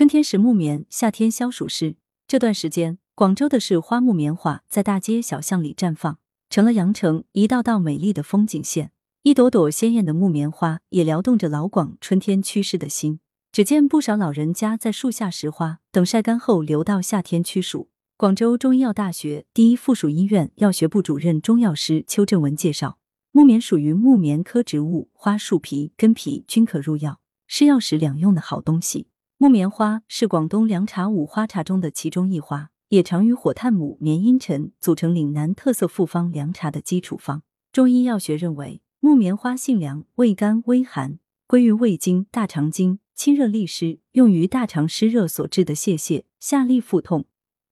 春天食木棉，夏天消暑湿。这段时间，广州的是花木棉花在大街小巷里绽放，成了羊城一道道美丽的风景线。一朵朵鲜艳的木棉花也撩动着老广春天趋湿的心。只见不少老人家在树下拾花，等晒干后留到夏天驱暑。广州中医药大学第一附属医院药学部主任中药师邱振文介绍，木棉属于木棉科植物，花、树皮、根皮均可入药，是药食两用的好东西。木棉花是广东凉茶五花茶中的其中一花，也常与火炭母、棉茵陈组成岭南特色复方凉茶的基础方。中医药学认为，木棉花性凉，味甘微寒，归于胃经、大肠经，清热利湿，用于大肠湿热所致的泄泻、下痢、腹痛，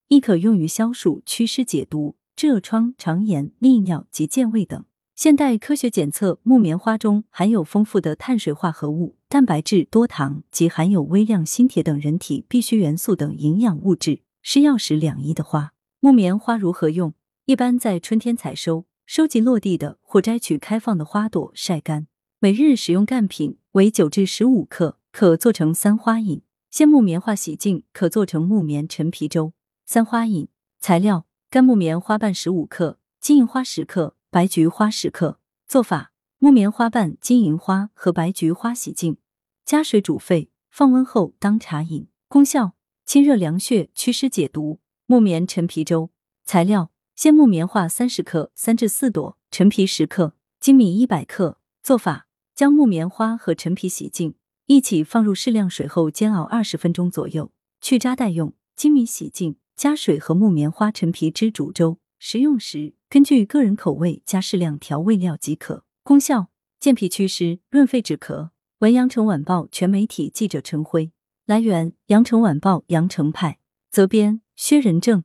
亦可用于消暑、祛湿、解毒、治恶疮、肠炎、利尿及健胃等。现代科学检测，木棉花中含有丰富的碳水化合物、蛋白质、多糖及含有微量锌、铁等人体必需元素等营养物质，是药食两宜的花。木棉花如何用？一般在春天采收，收集落地的或摘取开放的花朵晒干，每日使用干品为九至十五克，可做成三花饮。鲜木棉花洗净，可做成木棉陈皮粥。三花饮材料：干木棉花瓣十五克，金银花十克。白菊花十克，做法：木棉花瓣、金银花和白菊花洗净，加水煮沸，放温后当茶饮。功效：清热凉血、祛湿解毒。木棉陈皮粥材料：鲜木棉花三十克，三至四朵，陈皮十克，粳米一百克。做法：将木棉花和陈皮洗净，一起放入适量水后煎熬二十分钟左右，去渣待用。粳米洗净，加水和木棉花、陈皮汁煮粥。食用时根据个人口味加适量调味料即可。功效：健脾祛湿、润肺止咳。文阳城晚报全媒体记者陈辉。来源：阳城晚报阳城派。责编：薛仁正。